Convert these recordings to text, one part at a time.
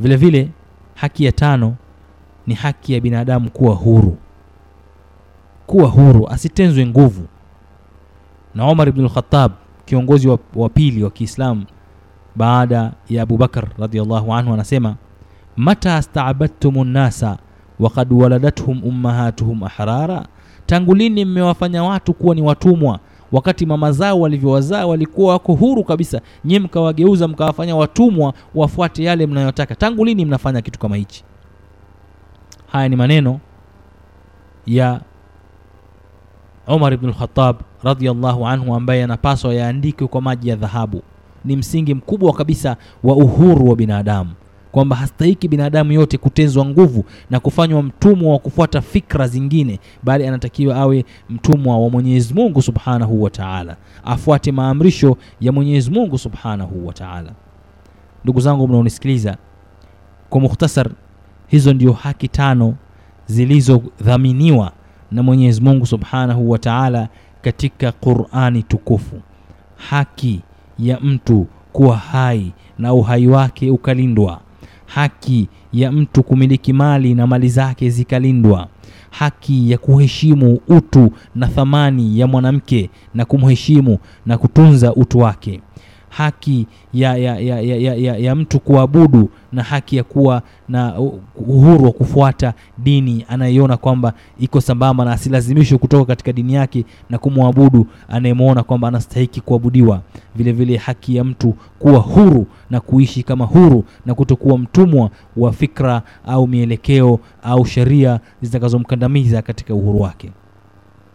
vile vile haki ya tano ni haki ya binadamu kuwa huru. Kuwa huru asitenzwe nguvu. Na Umar ibn al-Khattab kiongozi wa, pili wa Kiislamu baada ya Abu Bakar radhiallahu anhu anasema mata staabadtum nnasa waqad waladathum ummahatuhum ahrara? Tangu lini mmewafanya watu kuwa ni watumwa wakati mama zao walivyowazaa walikuwa wako huru kabisa. Nyie mkawageuza mkawafanya watumwa wafuate yale mnayotaka. Tangu lini mnafanya kitu kama hichi? Haya ni maneno ya Umar ibn al-Khattab anhu ambaye yanapaswa yaandikwe kwa maji ya dhahabu. Ni msingi mkubwa kabisa wa uhuru wa binadamu kwamba hastahiki binadamu yote kutenzwa nguvu na kufanywa mtumwa wa kufuata fikra zingine bali anatakiwa awe mtumwa wa Mwenyezi Mungu Subhanahu wa Ta'ala. Afuate maamrisho ya Mwenyezi Mungu Subhanahu wa Ta'ala. Ndugu zangu mnaonisikiliza kwa mukhtasar hizo ndio haki tano zilizodhaminiwa na Mwenyezi Mungu Subhanahu wa Ta'ala katika Qur'ani tukufu. Haki ya mtu kuwa hai na uhai wake ukalindwa haki ya mtu kumiliki mali na mali zake zikalindwa. Haki ya kuheshimu utu na thamani ya mwanamke na kumheshimu na kutunza utu wake haki ya, ya, ya, ya, ya, ya, mtu kuabudu na haki ya kuwa na uhuru wa kufuata dini anaiona kwamba iko sambamba na asilazimishwe kutoka katika dini yake na kumwabudu anayemwona kwamba anastahiki kuabudiwa. Vile vile haki ya mtu kuwa huru na kuishi kama huru na kutokuwa mtumwa wa fikra au mielekeo au sheria zitakazomkandamiza katika uhuru wake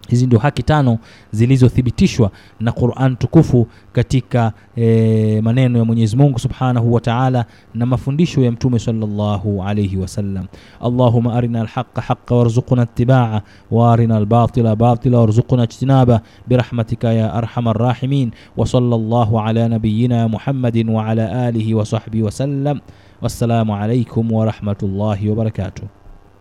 hizi ndio haki tano zilizothibitishwa na Qur'an tukufu katika e, maneno ya Mwenyezi Mungu Subhanahu wa Ta'ala na mafundisho ya Mtume sallallahu alayhi wasallam. Allahumma arina alhaqqa haqqa warzuqna ittiba'a wa arina albatila batila warzuqna ijtinaba birahmatika ya arhamar rahimin wa sallallahu ala nabiyyina Muhammadin wa ala alihi wa sahbihi wa sallam. Wassalamu alaykum wa rahmatullahi wa barakatuh.